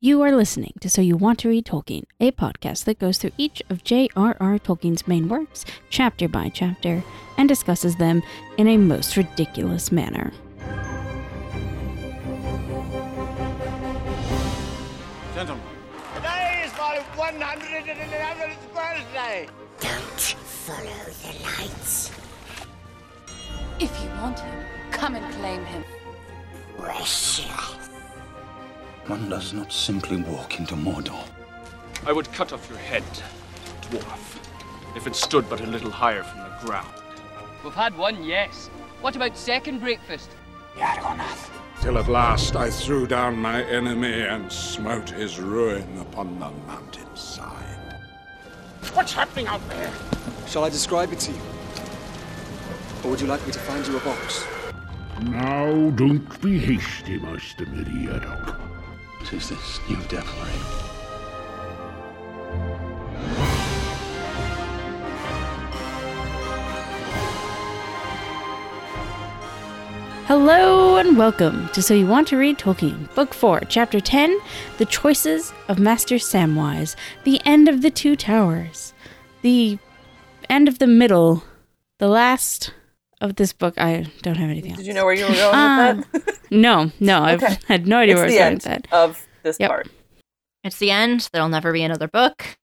You are listening to So You Want to Read Tolkien, a podcast that goes through each of J.R.R. Tolkien's main works, chapter by chapter, and discusses them in a most ridiculous manner. Gentlemen, Today is my 111th birthday. Don't follow the lights. If you want him, come and claim him. Precious. One does not simply walk into Mordor. I would cut off your head, dwarf, if it stood but a little higher from the ground. We've had one, yes. What about second breakfast? Argonath. Till at last I threw down my enemy and smote his ruin upon the mountainside. What's happening out there? Shall I describe it to you? Or would you like me to find you a box? Now, don't be hasty, Master Meriadoc. This new devilry? Hello and welcome to So You Want to Read Tolkien, Book 4, Chapter 10 The Choices of Master Samwise, the end of the Two Towers, the end of the middle, the last of this book. I don't have anything else. Did you know where you were going Um, with that? No, no, Okay. I've had no idea it's where I was the going end with that. of this Yep. part. It's the end. There'll never be another book.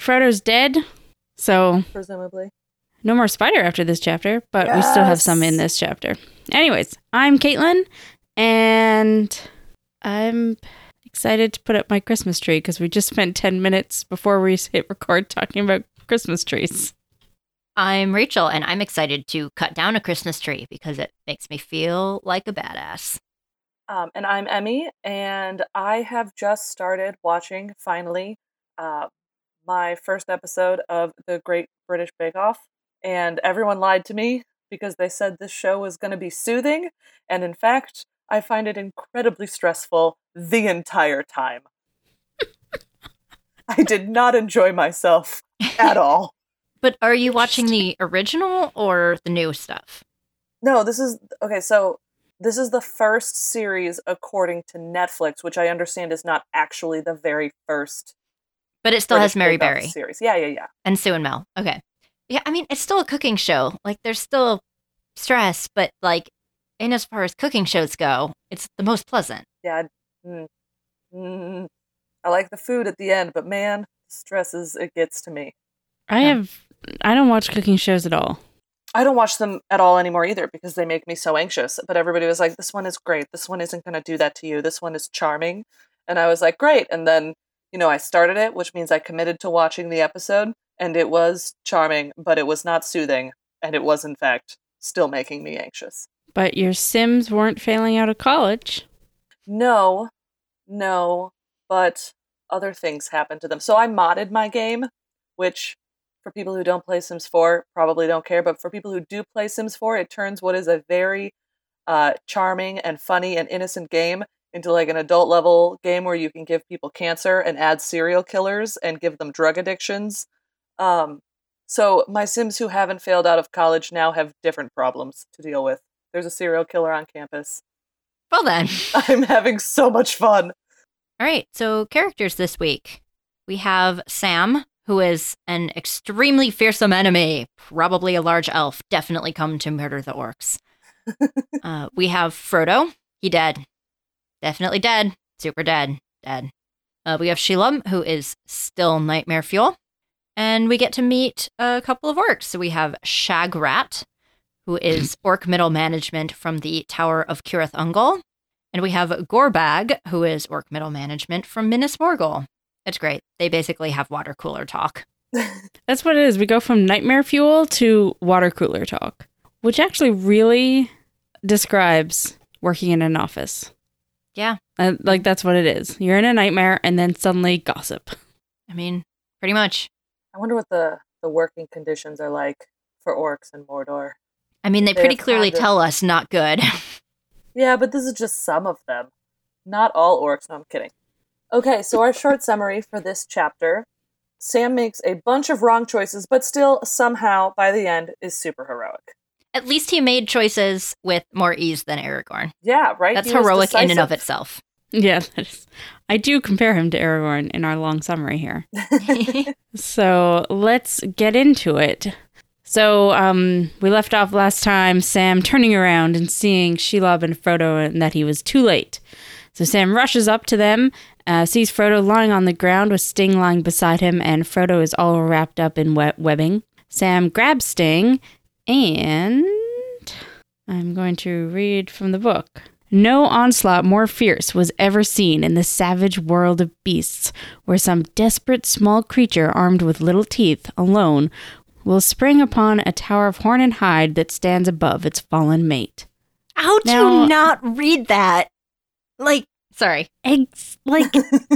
Frodo's dead, so Presumably. no more spider after this chapter, but we still have some in this chapter. Anyways, I'm Caitlin, and I'm excited to put up my Christmas tree because we just spent 10 minutes before we hit record talking about Christmas trees. I'm Rachel, and I'm excited to cut down a Christmas tree because it makes me feel like a badass. Um, and I'm Emmy, and I have just started watching finally uh, my first episode of the Great British Bake Off. And everyone lied to me because they said this show was going to be soothing. And in fact, I find it incredibly stressful the entire time. I did not enjoy myself at all. But are you watching the original or the new stuff? No, this is okay. So this is the first series according to Netflix, which I understand is not actually the very first. But it still British has Mary Bake Off Berry series. Yeah, yeah, yeah. and Sue and Mel. Okay. Yeah, I mean, it's still a cooking show. Like, there's still stress, but like, in as far as cooking shows go, it's the most pleasant. Yeah. Mm, mm, I like the food at the end, but man, stresses it gets to me. I have, I don't watch cooking shows at all. I don't watch them at all anymore either because they make me so anxious. But everybody was like, "This one is great. This one isn't going to do that to you. This one is charming," and I was like, "Great." And then, you know, I started it, which means I committed to watching the episode, and it was charming, but it was not soothing, and it was in fact still making me anxious. But your Sims weren't failing out of college. No, no, but other things happened to them. So I modded my game, which for people who don't play Sims 4 probably don't care, but for people who do play Sims 4, it turns what is a very uh, charming and funny and innocent game into like an adult level game where you can give people cancer and add serial killers and give them drug addictions. Um, so my Sims who haven't failed out of college now have different problems to deal with. There's a serial killer on campus. Well, then. I'm having so much fun. All right. So, characters this week we have Sam, who is an extremely fearsome enemy, probably a large elf, definitely come to murder the orcs. uh, we have Frodo. He dead. Definitely dead. Super dead. Dead. Uh, we have Shelob, who is still nightmare fuel. And we get to meet a couple of orcs. So we have Shagrat, who is orc middle management from the Tower of Cirith Ungol. And we have Gorbag, who is orc middle management from Minas Morgul. It's great. They basically have water cooler talk. That's what it is. We go from nightmare fuel to water cooler talk, which actually really describes working in an office. Yeah. Uh, like that's what it is. You're in a nightmare and then suddenly gossip. I mean, pretty much. I wonder what the, the working conditions are like for orcs in Mordor. I mean, they They're pretty clearly kind tell us not good. Yeah, but this is just some of them. Not all orcs. No, I'm kidding. Okay, so our short summary for this chapter Sam makes a bunch of wrong choices, but still, somehow, by the end, is super heroic. At least he made choices with more ease than Aragorn. Yeah, right? That's He heroic in and of itself. Yeah, that is. I do compare him to Aragorn in our long summary here. so let's get into it. So um, we left off last time, Sam turning around and seeing Shelob and Frodo, and that he was too late. So Sam rushes up to them, uh, sees Frodo lying on the ground with Sting lying beside him, and Frodo is all wrapped up in web- webbing. Sam grabs Sting, and I'm going to read from the book. No onslaught more fierce was ever seen in the savage world of beasts, where some desperate small creature armed with little teeth alone will spring upon a tower of horn and hide that stands above its fallen mate. How'd Now- you not read that? Like, sorry. Eggs, like,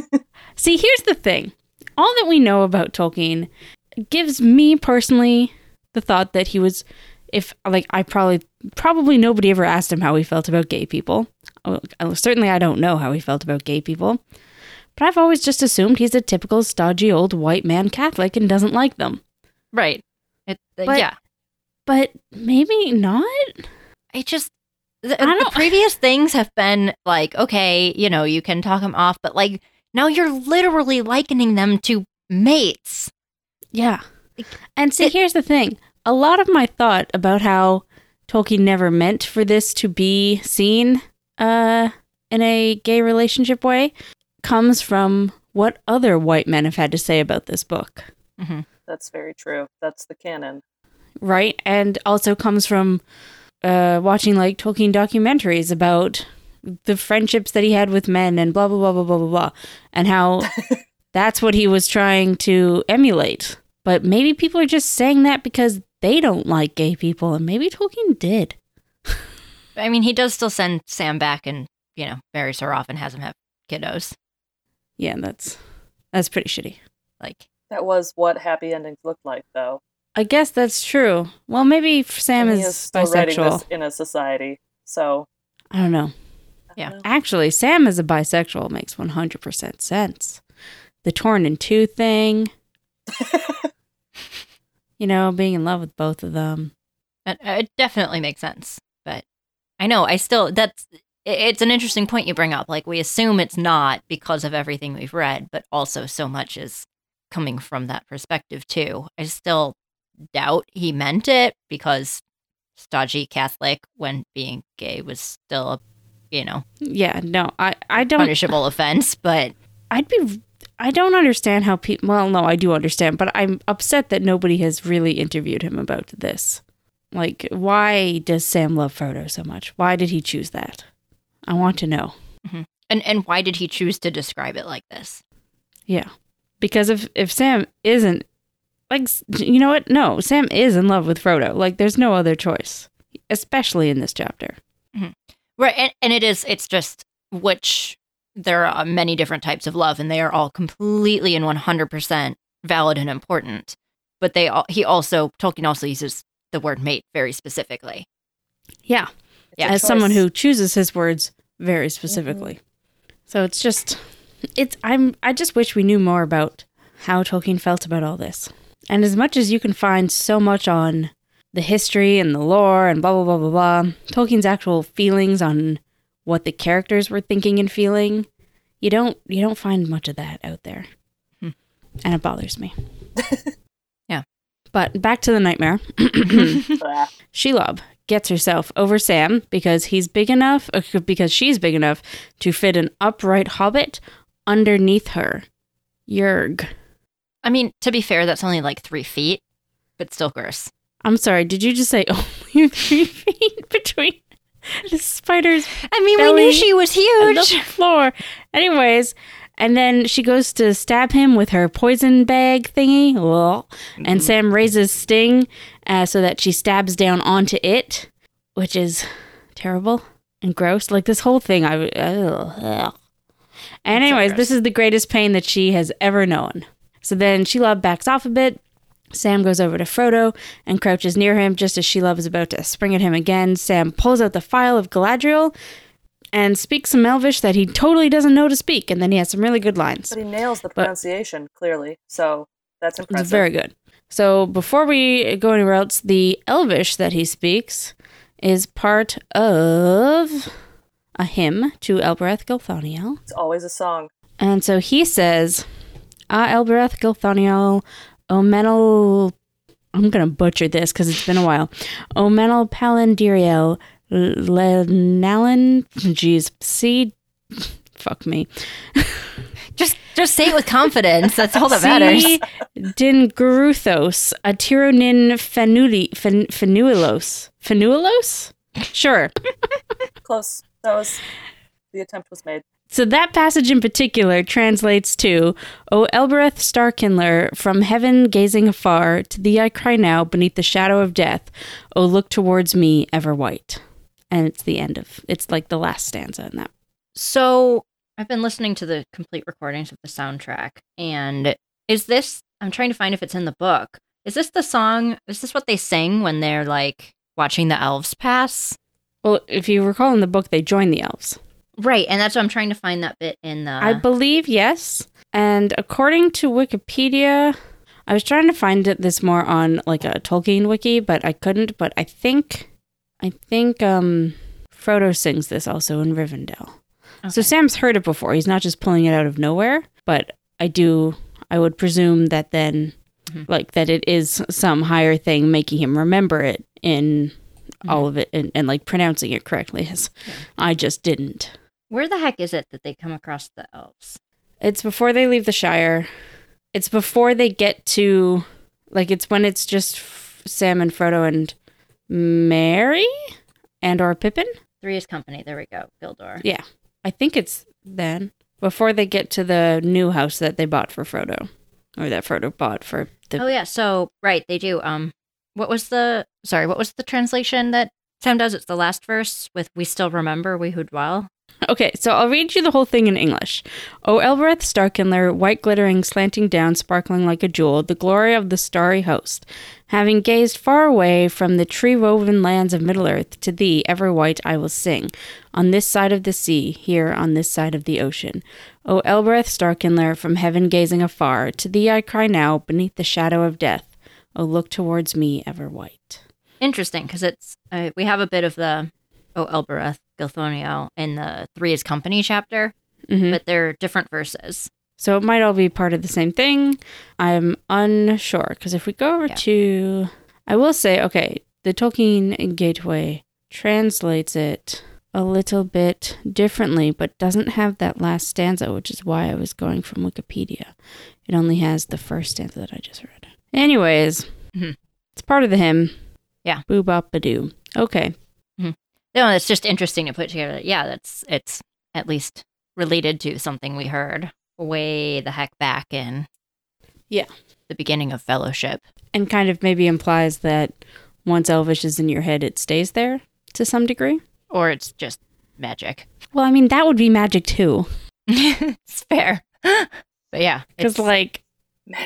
see, here's the thing. All that we know about Tolkien gives me personally the thought that he was, if like, I probably, probably nobody ever asked him how he felt about gay people. Uh, Certainly, I don't know how he felt about gay people. But I've always just assumed he's a typical stodgy old white man Catholic and doesn't like them. Right. It, uh, But- yeah. But maybe not. I just the, I the don't- previous things have been like, okay, you know, you can talk them off, but like now you're literally likening them to mates. Yeah. And see, here's the thing. A lot of my thought about how Tolkien never meant for this to be seen uh, in a gay relationship way comes from what other white men have had to say about this book, That's very true. That's the canon. right? And also comes from uh, watching like Tolkien documentaries about the friendships that he had with men and blah, blah, blah, blah, blah, blah, blah, and how that's what he was trying to emulate. But maybe people are just saying that because they don't like gay people, and maybe Tolkien did. I mean, he does still send Sam back and, you know, marries her off and has him have kiddos. Yeah, that's that's pretty shitty. Like, That was what happy endings looked like, though. I guess that's true. Well, maybe Sam And he is, bisexual. this in a society, so I don't know. I Yeah. don't know. Actually, Sam is a bisexual makes 100% sense. The torn in two thing, you know, being in love with both of them. it, uh, it definitely makes sense. But I know, I still, that's, it's an interesting point you bring up. Like, we assume it's not because of everything we've read, but also so much is coming from that perspective, too. I still doubt he meant it because stodgy Catholic when being gay was still a, you know, Yeah, no, I, I don't. punishable offense, but I'd be. I don't understand how people. Well, no, I do understand, but I'm upset that nobody has really interviewed him about this. Like, why does Sam love Frodo so much? Why did he choose that? I want to know. Mm-hmm. and and why did he choose to describe it like this? Yeah. Because if if Sam isn't like you know what? No, Sam is in love with Frodo. Like there's no other choice, especially in this chapter. Mm-hmm. Right, and, and it is. It's just which there are many different types of love, and they are all completely and one hundred percent valid and important. But they all he also Tolkien also uses the word mate very specifically. Yeah. A As someone who chooses his words very specifically. Mm-hmm. So it's just it's I'm I just wish we knew more about how Tolkien felt about all this. And as much as you can find so much on the history and the lore and blah blah blah blah blah, Tolkien's actual feelings on what the characters were thinking and feeling, you don't you don't find much of that out there. Hmm. And it bothers me. Yeah. But back to the nightmare. Blah. Shelob gets herself over Sam because he's big enough, uh, because she's big enough to fit an upright hobbit underneath her. Yerg. I mean, to be fair, that's only like three feet, but still gross. I'm sorry, did you just say only three feet between the spider's I mean, we knew she was and the huge. floor? Anyways, and then she goes to stab him with her poison bag thingy. Ugh. And Sam raises Sting uh, so that she stabs down onto it, which is terrible and gross. Like this whole thing, I. Ugh, ugh. And It's so anyways, this is the greatest pain that she has ever known. So then Shelob backs off a bit. Sam goes over to Frodo and crouches near him just as Shelob is about to spring at him again. Sam pulls out the phial of Galadriel and speaks some Elvish that he totally doesn't know to speak, and then he has some really good lines. But he nails the pronunciation clearly, so that's impressive. It's very good. So before we go anywhere else, the Elvish that he speaks is part of a hymn to Elbereth Gilthoniel. It's always a song. And so he says, Ah, Elbereth Gilthoniel, Omenel. I'm going to butcher this because it's been a while. Omenel Palindiriel, Lenalin. Jeez, see. Fuck me. Just just say it with confidence. That's all that matters. Si Dingaruthos, Atironin Fanuli, Fan, Fanuilos. Fanuilos? Sure. Close. That was the attempt was made. So that passage in particular translates to, O Elbereth Starkindler, from heaven gazing afar, to thee I cry now beneath the shadow of death. O look towards me, ever white. And it's the end of it's like the last stanza in that. So I've been listening to the complete recordings of the soundtrack, and is this? I'm trying to find if it's in the book. Is this the song? Is this what they sing when they're like watching the elves pass? Well, if you recall in the book, they join the elves. Right, and that's what I'm trying to find that bit in the. I believe yes. And according to Wikipedia, I was trying to find it this more on like a Tolkien wiki, but I couldn't. But I think, I think um, Frodo sings this also in Rivendell. So Sam's heard it before. He's not just pulling it out of nowhere. But I do. I would presume that then, like that, it is some higher thing making him remember it in all of it and, and like pronouncing it correctly. As I just didn't. Where the heck is it that they come across the elves? It's before they leave the Shire. It's before they get to, like, it's when it's just F- Sam and Frodo and Merry and or Pippin. Three is company. There we go. Gildor. Yeah, I think it's then before they get to the new house that they bought for Frodo, or that Frodo bought for the. Oh yeah. So right, they do. Um, what was the? Sorry, what was the translation that Sam does? It's the last verse with "We still remember we who dwell." Okay, so I'll read you the whole thing in English. O Elbereth Starkindler, white glittering, slanting down, sparkling like a jewel, the glory of the starry host. Having gazed far away from the tree woven lands of Middle Earth, to thee, ever white, I will sing. On this side of the sea, here on this side of the ocean. O Elbereth Starkindler, from heaven gazing afar, to thee I cry now, beneath the shadow of death. O look towards me, ever white. Interesting, because it's uh, we have a bit of the O Elbereth Gilthoniel in the Three is Company chapter, Mhm. but they're different verses. So it might all be part of the same thing. I'm unsure because if we go over to, I will say, okay, the Tolkien Gateway translates it a little bit differently, but doesn't have that last stanza, which is why I was going from Wikipedia. It only has the first stanza that I just read. Anyways, Mhm. it's part of the hymn. Yeah. Boo bop badoo. Okay. No, it's just interesting to put together. Yeah, that's it's at least related to something we heard way the heck back in Yeah. the beginning of Fellowship. And kind of maybe implies that once Elvish is in your head, it stays there to some degree. Or it's just magic. Well, I mean, that would be magic too. it's fair. but yeah, Because, like,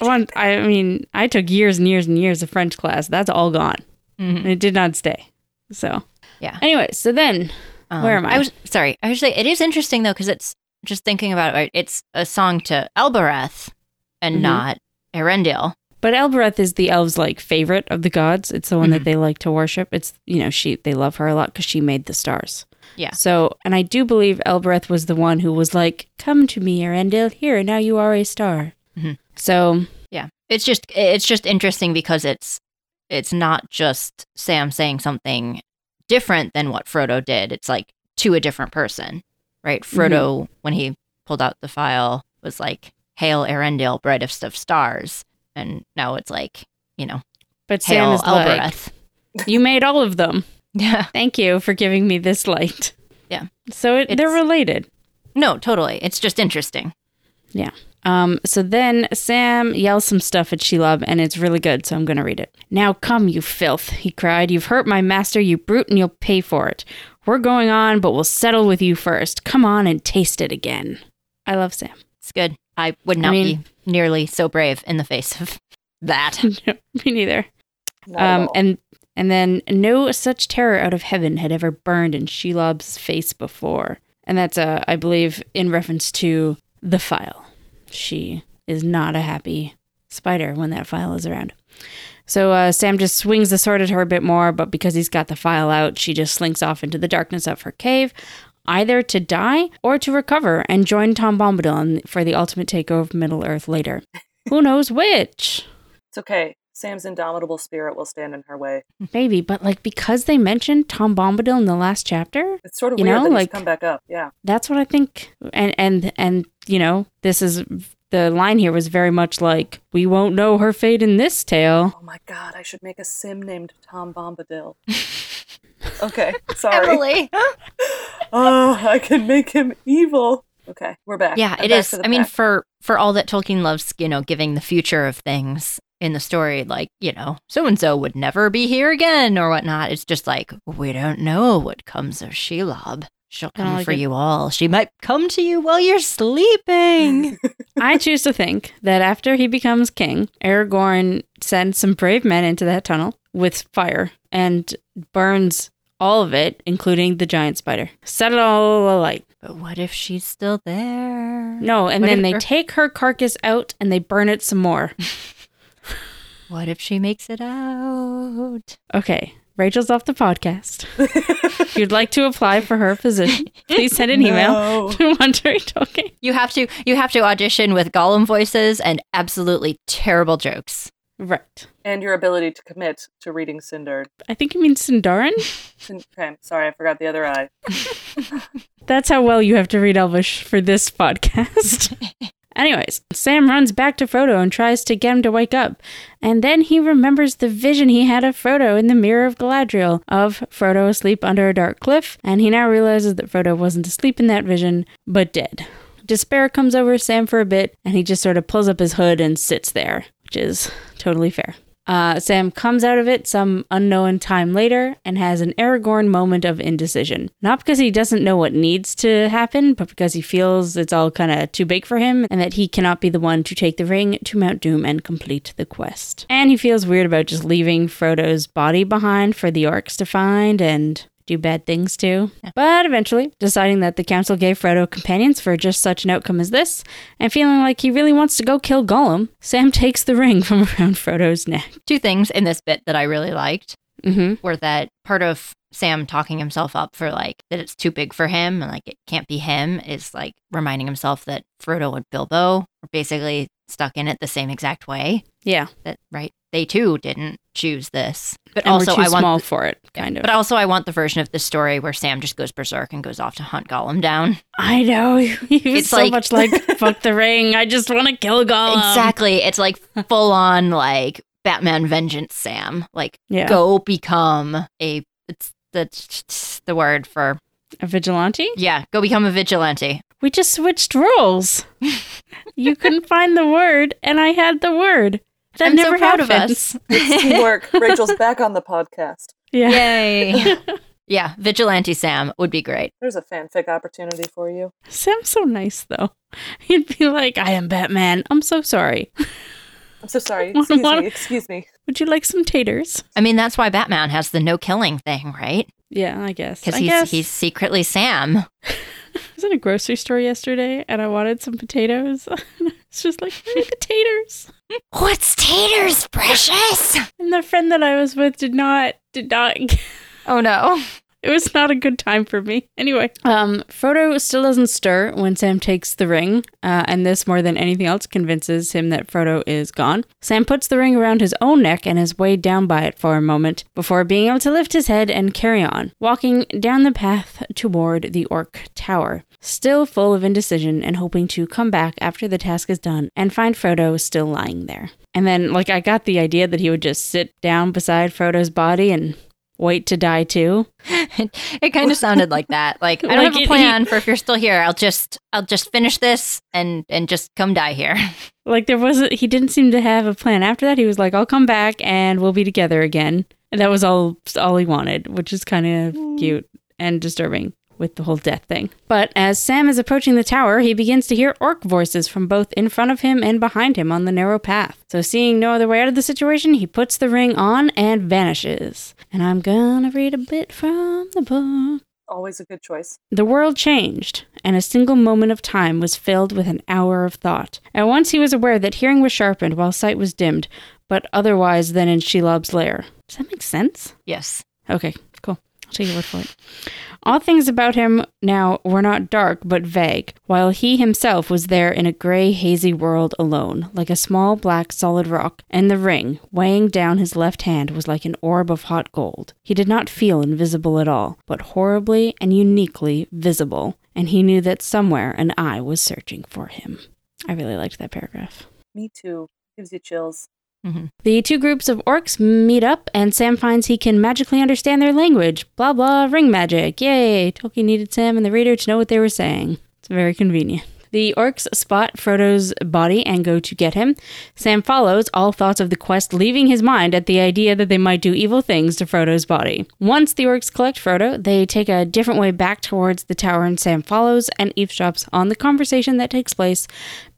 one, I mean, I took years and years and years of French class. That's all gone. Mhm. And it did not stay. So, yeah. anyway, so then, Um, where am I? I was sorry. I was say it is interesting though because it's just thinking about it. It's a song to Elbereth and Mhm. not Eärendil. but Elbereth is the elves' like favorite of the gods. It's the one that they like to worship. It's you know she they love her a lot because she made the stars. Yeah. So, and I do believe Elbereth was the one who was like, "Come to me, Eärendil. Here, now you are a star." Mhm. So, Yeah, it's just it's just interesting because it's it's not just Sam saying something different than what Frodo did. It's like to a different person, right? Frodo, mm-hmm. when he pulled out the phial, was like, "Hail Eärendil, brightest of stars," and now it's like, you know, but Sam Hail is like, "You made all of them. Yeah, Thank you for giving me this light." yeah. So it, they're related. No, totally. It's just interesting. Yeah. Um, so then Sam yells some stuff at Shelob, and it's really good, so I'm going to read it. Now come, you filth, he cried. You've hurt my master, you brute, and you'll pay for it. We're going on, but we'll settle with you first. Come on and taste it again. I love Sam. It's good. I would not mean- be nearly so brave in the face of that. Me neither. Um, and and then no such terror out of heaven had ever burned in Shelob's face before. And that's, uh, I believe, in reference to the phial. She is not a happy spider when that phial is around. So uh, Sam just swings the sword at her a bit more, but because he's got the phial out, she just slinks off into the darkness of her cave. either to die or to recover and join Tom Bombadil for the ultimate takeover of Middle Earth later. Who knows which? It's okay. Sam's indomitable spirit will stand in her way. Maybe, but like because they mentioned Tom Bombadil in the last chapter, It's sort of You weird know, that like- he's come back up. Yeah. that's what I think. And and and you know, this is the line here was very much like we won't know her fate in this tale. Oh my god, I should make a sim named Tom Bombadil. okay, sorry. Emily. Oh, I can make him evil. Okay, we're back. Yeah, I'm it back is. to the I mean, for for all that Tolkien loves, you know, giving the future of things in the story, like you know, so and so would never be here again or whatnot. It's just like we don't know what comes of Shelob. She'll come like for it- you all. She might come to you while you're sleeping. I choose to think that after he becomes king, Aragorn sends some brave men into that tunnel with fire and burns all of it, including the giant spider. Set it all alight. but what if she's still there? No, and What then they her- take her carcass out and they burn it some more. What if she makes it out? Okay, Rachel's off the podcast. if you'd like to apply for her position, please send an email No. to Wondering Talking. You have to you have to audition with Gollum voices and absolutely terrible jokes. Right. and your ability to commit to reading Cinder. I think you mean Sindarin. Okay, sorry, I forgot the other eye. That's how well you have to read Elvish for this podcast. Anyways, Sam runs back to Frodo and tries to get him to wake up. And then he remembers the vision he had of Frodo in the Mirror of Galadriel of Frodo asleep under a dark cliff. And he now realizes that Frodo wasn't asleep in that vision, but dead. Despair comes over Sam for a bit, and he just sort of pulls up his hood and sits there, which is totally fair. Uh, Sam comes out of it some unknown time later and has an Aragorn moment of indecision. Not because he doesn't know what needs to happen, but because he feels it's all kind of too big for him and that he cannot be the one to take the ring to Mount Doom and complete the quest. And he feels weird about just leaving Frodo's body behind for the orcs to find and do bad things too. But eventually, deciding that the council gave Frodo companions for just such an outcome as this, and feeling like he really wants to go kill Gollum, Sam takes the ring from around Frodo's neck. Two things in this bit that I really liked Mm-hmm. were that part of Sam talking himself up for like that it's too big for him and like it can't be him is like reminding himself that Frodo and Bilbo are basically stuck in it the same exact way. Yeah. That right, they too didn't choose this. But And also, I want small the- for it, kind of. But also, I want the version of the story where Sam just goes berserk and goes off to hunt Gollum down. I know. It's so like- much like, fuck the ring. I just want to kill Gollum. Exactly. It's like full on like Batman vengeance Sam. Like Yeah. go become a it's the the word for A vigilante? yeah, go become a vigilante. We just switched roles. you couldn't find the word, and I had the word. That I'm so never proud of happens. us. It's teamwork. Rachel's back on the podcast. Yeah. Yay. yeah, vigilante Sam would be great. There's a fanfic opportunity for you. Sam's so nice, though. He'd be like, I am Batman. I'm so sorry. I'm so sorry. What- Excuse what- me. Excuse me. Would you like some taters? I mean, that's why Batman has the no killing thing, right? Yeah, I guess. Because he's guess. he's secretly Sam. I was in a grocery store yesterday and I wanted some potatoes. it's just like, "Hey, potatoes. What's taters, precious? And the friend that I was with did not, did not. Oh no. It was not a good time for me. Anyway, um, Frodo still doesn't stir when Sam takes the ring, uh, and this more than anything else convinces him that Frodo is gone. Sam puts the ring around his own neck and is weighed down by it for a moment before being able to lift his head and carry on, walking down the path toward the Orc Tower, still full of indecision and hoping to come back after the task is done and find Frodo still lying there. And then, like, I got the idea that he would just sit down beside Frodo's body and wait to die too. it, it kind of sounded like that. Like I don't Like have a it- plan for if you're still here. I'll just I'll just finish this and and just come die here. Like there wasn't he didn't seem to have a plan after that. He was like, I'll come back and we'll be together again. And that was all all he wanted, which is kind of cute and disturbing with the whole death thing. But as Sam is approaching the tower, he begins to hear orc voices from both in front of him and behind him on the narrow path. So seeing no other way out of the situation, he puts the ring on and vanishes. And I'm gonna read a bit from the book. Always a good choice. The world changed, and a single moment of time was filled with an hour of thought. At once he was aware that hearing was sharpened while sight was dimmed, but otherwise than in Shelob's lair. Does that make sense? Yes. Okay, cool. I'll take your word for it. All things about him now were not dark, but vague, while he himself was there in a gray, hazy world alone, like a small, black, solid rock, and the ring, weighing down his left hand, was like an orb of hot gold. He did not feel invisible at all, but horribly and uniquely visible, and he knew that somewhere an eye was searching for him. I really liked that paragraph. Me too. Gives you chills. Mm-hmm. The two groups of orcs meet up, and Sam finds he can magically understand their language. Blah blah, ring magic. Yay! Tolkien needed Sam and the reader to know what they were saying. It's very convenient. The orcs spot Frodo's body and go to get him. Sam follows, all thoughts of the quest leaving his mind at the idea that they might do evil things to Frodo's body. Once the orcs collect Frodo, they take a different way back towards the tower, and Sam follows and eavesdrops on the conversation that takes place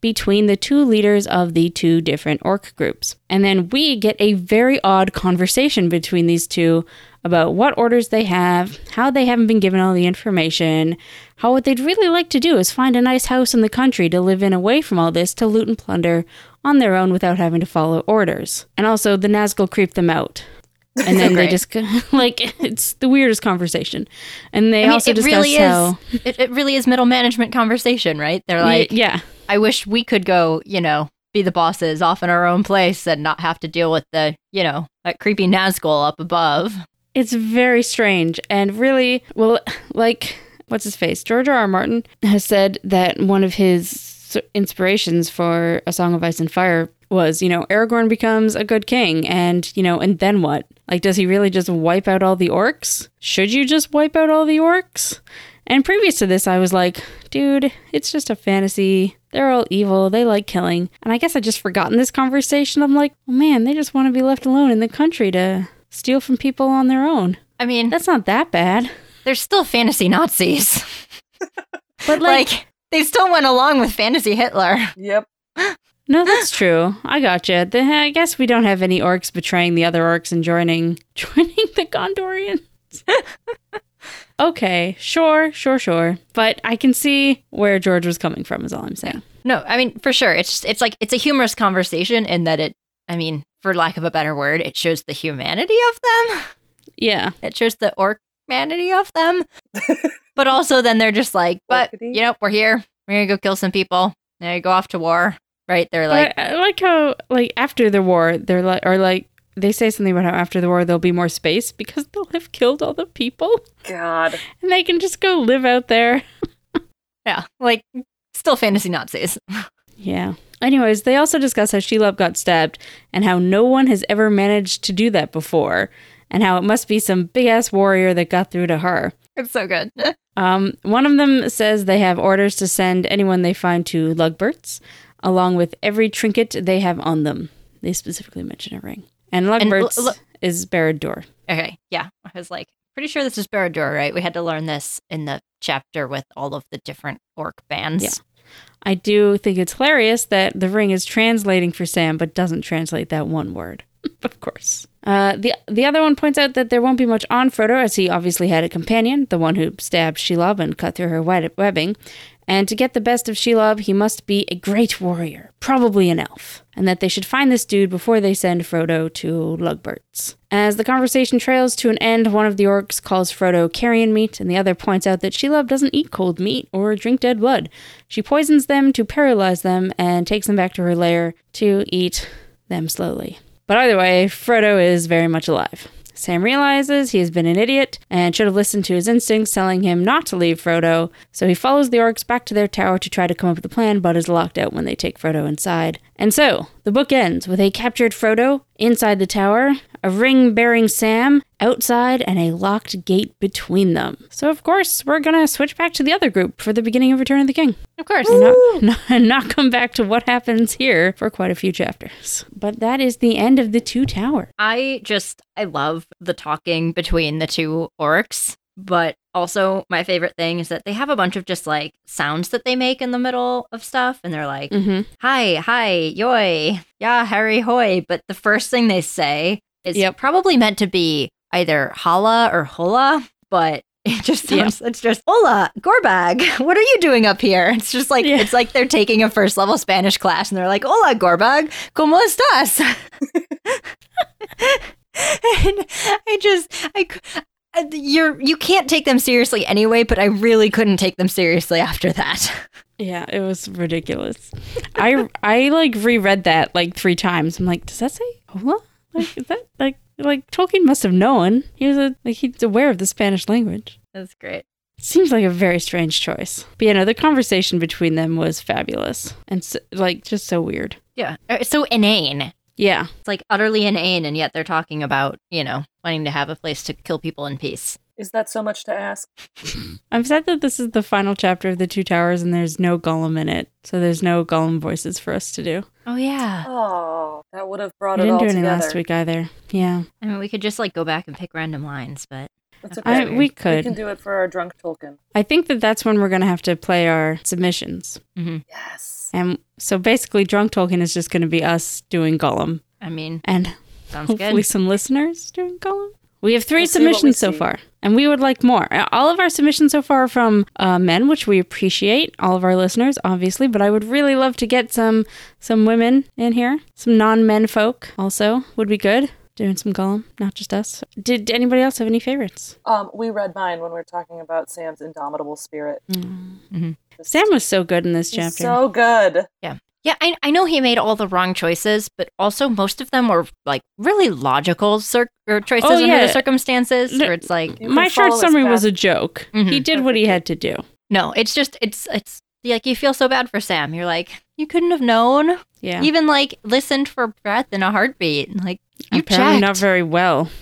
between the two leaders of the two different orc groups. And then we get a very odd conversation between these two about what orders they have, how they haven't been given all the information, how what they'd really like to do is find a nice house in the country to live in away from all this to loot and plunder on their own without having to follow orders. And also, the Nazgul creep them out. And then they just like it's the weirdest conversation, and they I mean, also it discuss really how is. It, it really is middle management conversation, right? They're like, yeah, I wish we could go, you know, be the bosses off in our own place and not have to deal with the, you know, that creepy Nazgul up above. It's very strange and really well like what's his face? George R. R. Martin has said that one of his inspirations for A Song of Ice and Fire was, you know, Aragorn becomes a good king and, you know, and then what? Like does he really just wipe out all the orcs? Should you just wipe out all the orcs? And previous to this I was like, dude, it's just a fantasy. They're all evil. They like killing. And I guess I just forgotten this conversation. I'm like, oh man, they just want to be left alone in the country to steal from people on their own. I mean, That's not that bad. they're still fantasy Nazis. But like, like, they still went along with fantasy Hitler. Yep. No, that's true. I gotcha. The, I guess we don't have any orcs betraying the other orcs and joining joining the Gondorians. okay, sure, sure, sure. But I can see where George was coming from. Is all I'm saying. No, I mean, for sure. It's just, it's like, it's a humorous conversation in that it, I mean, for lack of a better word, it shows the humanity of them. Yeah, It shows the orc humanity of them. but also then they're just like, but, Orcity. you know, we're here. We're going to go kill some people. Now you go off to war. Right? They're like like, I, I like how like after the war they're like or like they say something about how after the war there'll be more space because they'll have killed all the people God. and they can just go live out there. yeah, like still fantasy Nazis. Yeah. Anyways, they also discuss how Shelob got stabbed and how no one has ever managed to do that before, and how it must be some big ass warrior that got through to her. it's so good. Um, one of them says they have orders to send anyone they find to Lugbúrz, along with every trinket they have on them. They specifically mention a ring. And l- Lugbúrz l- is Barad-dûr. Okay, yeah. I was like, pretty sure this is Barad-dûr, right? We had to learn this in the chapter with all of the different orc bands. Yeah. I do think it's hilarious that the ring is translating for Sam, but doesn't translate that one word. of course. Uh, the the other one points out that there won't be much on Frodo, as he obviously had a companion, the one who stabbed Shelob and cut through her webbing. And to get the best of Shelob, he must be a great warrior, probably an elf, and that they should find this dude before they send Frodo to Lugbúrz. As the conversation trails to an end, one of the orcs calls Frodo carrion meat, and the other points out that Shelob doesn't eat cold meat or drink dead blood. She poisons them to paralyze them and takes them back to her lair to eat them slowly. But either way, Frodo is very much alive. Sam realizes he has been an idiot and should have listened to his instincts telling him not to leave Frodo, so he follows the orcs back to their tower to try to come up with a plan, but is locked out when they take Frodo inside. And so, the book ends with a captured Frodo inside the tower, a ring bearing Sam outside, and a locked gate between them. So, of course, we're gonna switch back to the other group for the beginning of Return of the King. Of course. And not, not, not come back to what happens here for quite a few chapters. But that is the end of the Two Tower. I just I love the talking between the two orcs, but also my favorite thing is that they have a bunch of just like sounds that they make in the middle of stuff and they're like Mm-hmm. hi, hi, yoy, yeah, Harry hoy, but the first thing they say is Yep. probably meant to be either holla or hola, but it just Yeah. sounds it's just hola, Gorbag, what are you doing up here? It's just like Yeah. it's like they're taking a first level Spanish class and they're like, Hola, Gorbag, ¿cómo estás? and I just I Uh, You're you can't take them seriously anyway, but I really couldn't take them seriously after that. Yeah, it was ridiculous. I I like reread that like three times. I'm like, does that say hola? Like is that like like Tolkien must have known. He was a, like he's aware of the Spanish language. That's great. Seems like a very strange choice. But yeah, no, the conversation between them was fabulous and so, like just so weird. Yeah, Uh, so inane. Yeah, It's like utterly inane, and yet they're talking about you know wanting to have a place to kill people in peace. Is that so much to ask? I'm sad that this is the final chapter of the Two Towers and there's no Gollum in it, so there's no Gollum voices for us to do. Oh yeah. Oh, that would have brought I it all together. didn't all do any together. last week either. Yeah, I mean, we could just like go back and pick random lines, but That's okay. we We could. We can do it for our drunk Tolkien. I think that that's when we're gonna have to play our submissions. Mm-hmm. Yes. And so basically, Drunk Tolkien is just going to be us doing Gollum I mean, and sounds hopefully good. some listeners doing Gollum. We have 3 We'll see what we submissions so see. far, and we would like more. Uh, All of our submissions so far are from uh, men, which we appreciate. All of our listeners, obviously, but I would really love to get some some women in here, some non-men folk. Also, would be good doing some Gollum, not just us. Did anybody else have any favorites? Um, we read mine when we were talking about Sam's indomitable spirit. Mhm. Sam was so good in this he's chapter. so good. Yeah, I, I know he made all the wrong choices, but also most of them were like really logical cir- or choices Oh, under yeah. the circumstances. No, Where it's like, My short summary was a joke. He Mhm. did what he had to do. no, it's just it's it's like you feel so bad for Sam. You're like, you couldn't have known. Yeah. Even like listened for breath in a heartbeat. Like you Apparently checked. not very well.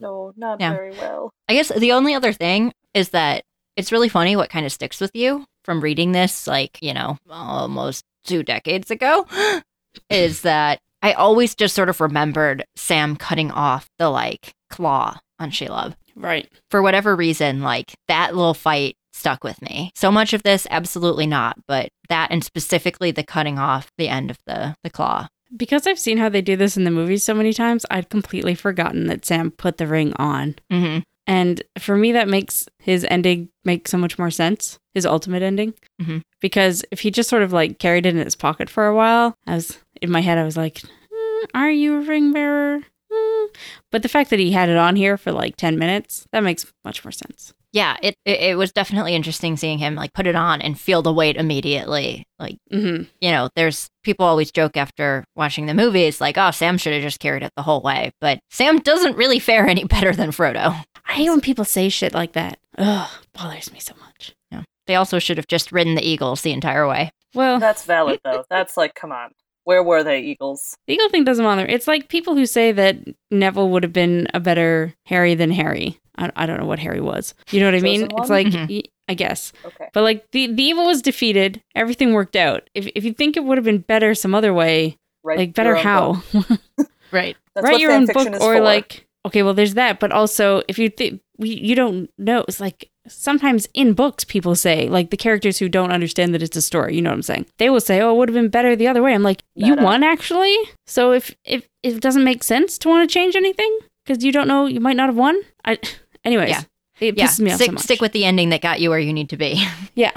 No, not Yeah. very well. I guess the only other thing is that it's really funny what kind of sticks with you from reading this, like, you know, almost two decades ago, is that I always just sort of remembered Sam cutting off the like claw on Shelob. Right. For whatever reason, like that little fight stuck with me. So much of this, absolutely not, but that and specifically the cutting off the end of the, the claw. Because I've seen how they do this in the movies so many times, I'd completely forgotten that Sam put the ring on. Mm-hmm. And for me, that makes his ending make so much more sense, his ultimate ending. Mhm. Because if he just sort of like carried it in his pocket for a while, I was in my head, I was like, "Hmm, Are you a ring bearer? Hmm." But the fact that he had it on here for like 10 minutes, that makes much more sense. Yeah, it, it it was definitely interesting seeing him like put it on and feel the weight immediately. Like hmm you know, there's people always joke after watching the movies, like, oh, Sam should have just carried it the whole way. But Sam doesn't really fare any better than Frodo. I hate when people say shit like that. Ugh, bothers me so much. Yeah. They also should have just ridden the Eagles the entire way. Well, That's valid though. That's like, come on. Where were they, Eagles? The eagle thing doesn't bother. me. It's like people who say that Neville would have been a better Harry than Harry. I, I don't know what Harry was. You know what I mean? Chosen It's one? like Mhm. y- I guess, Okay. but like the the evil was defeated. Everything worked out. If if you think it would have been better some other way, Right. like better how, Right. That's write your own book or for. like okay, well there's that. But also if you think you don't know, it's like sometimes in books people say like the characters who don't understand that it's a story. You know what I'm saying? They will say, "Oh, it would have been better the other way." I'm like, you won actually. So if if it doesn't make sense to want to change anything because you don't know, you might not have won. I, anyways, Yeah. it Yeah. pisses me off Stick, so much. stick with the ending that got you where you need to be. Yeah.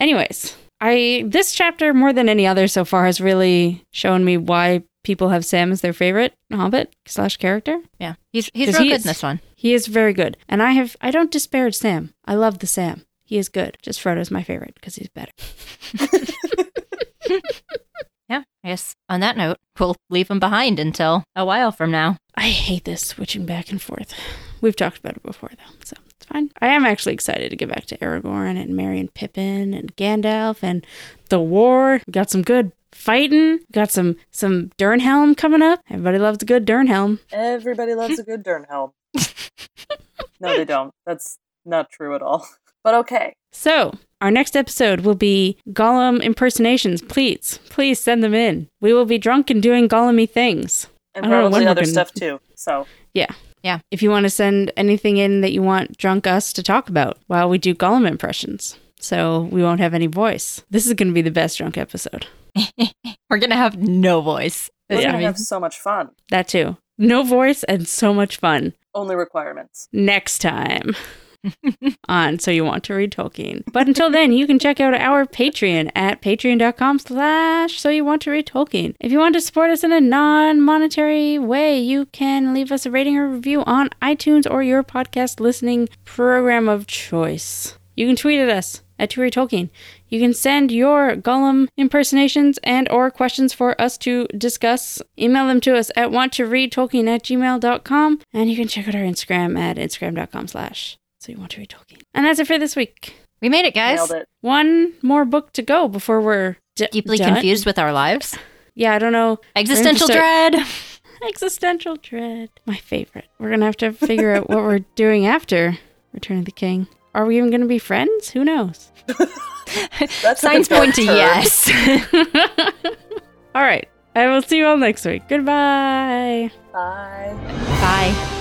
Anyways, I this chapter more than any other so far has really shown me why people have Sam as their favorite Hobbit slash character. yeah. He's he's real he good is- in this one. He is very good, and I have I don't disparage Sam. I love the Sam. He is good. Just Frodo's my favorite because he's better. Yeah. I guess on that note, we'll leave him behind until a while from now. I hate this switching back and forth. We've talked about it before though, so it's fine. I am actually excited to get back to Aragorn and Merry and Pippin and Gandalf and the war. We got some good fighting. Got some some Dernhelm coming up. Everybody loves a good Dernhelm. Everybody loves a good Dernhelm. no, they don't. That's not true at all. But okay. So, our next episode will be Gollum impersonations. Please, please send them in. We will be drunk and doing Gollumy things. And I know probably other gonna- stuff too. So Yeah. Yeah. If you want to send anything in that you want drunk us to talk about while we do Gollum impressions. So we won't have any voice. This is going to be the best drunk episode. We're gonna have no voice. we're gonna have so much fun. That too. No voice and so much fun. Only requirements. Next time. on So You Want to Read Tolkien. But until then, you can check out our Patreon at patreon.com slash So You Want to Read Tolkien. If you want to support us in a non-monetary way, you can leave us a rating or review on iTunes or your podcast listening program of choice. You can tweet at us at To Read Tolkien. You can send your Gollum impersonations and or questions for us to discuss. Email them to us at wanttoreadtolkien at gmail.com. And you can check out our Instagram at instagram.com slash so you want to read Tolkien. And that's it for this week. We made it, guys. Nailed it. One more book to go before we're d- Deeply done. confused with our lives. Yeah, I don't know. Existential We're dread. Existential dread. My favorite. We're going to have to figure out what we're doing after Return of the King. Are we even going to be friends? Who knows? Signs point to yes. All right. I will see you all next week. Goodbye. Bye. Bye.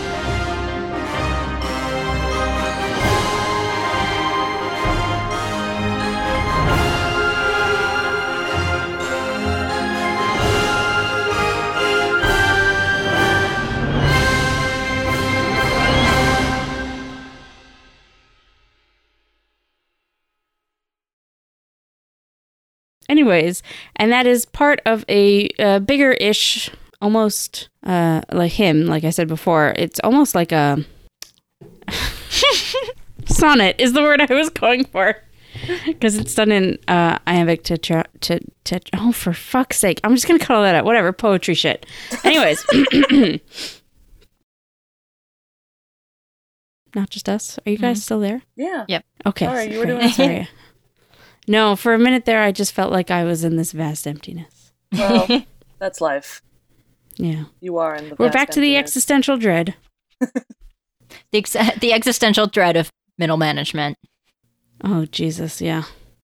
Anyways, and that is part of a uh, bigger ish, almost uh, like hymn, like I said before. It's almost like a sonnet, is the word I was going for. Because it's done in uh, iambic tetra, te, te, oh, for fuck's sake. I'm just going to cut all that out. Whatever, poetry shit. Anyways. Not just us. Are you guys still there? Yeah. Yep. Okay. Sorry, you were doing Sorry. No, for a minute there, I just felt like I was in this vast emptiness. Well, that's life. Yeah. You are in the. We're vast back to the existential dread. The, ex- the existential dread of middle management. Oh, Jesus. Yeah.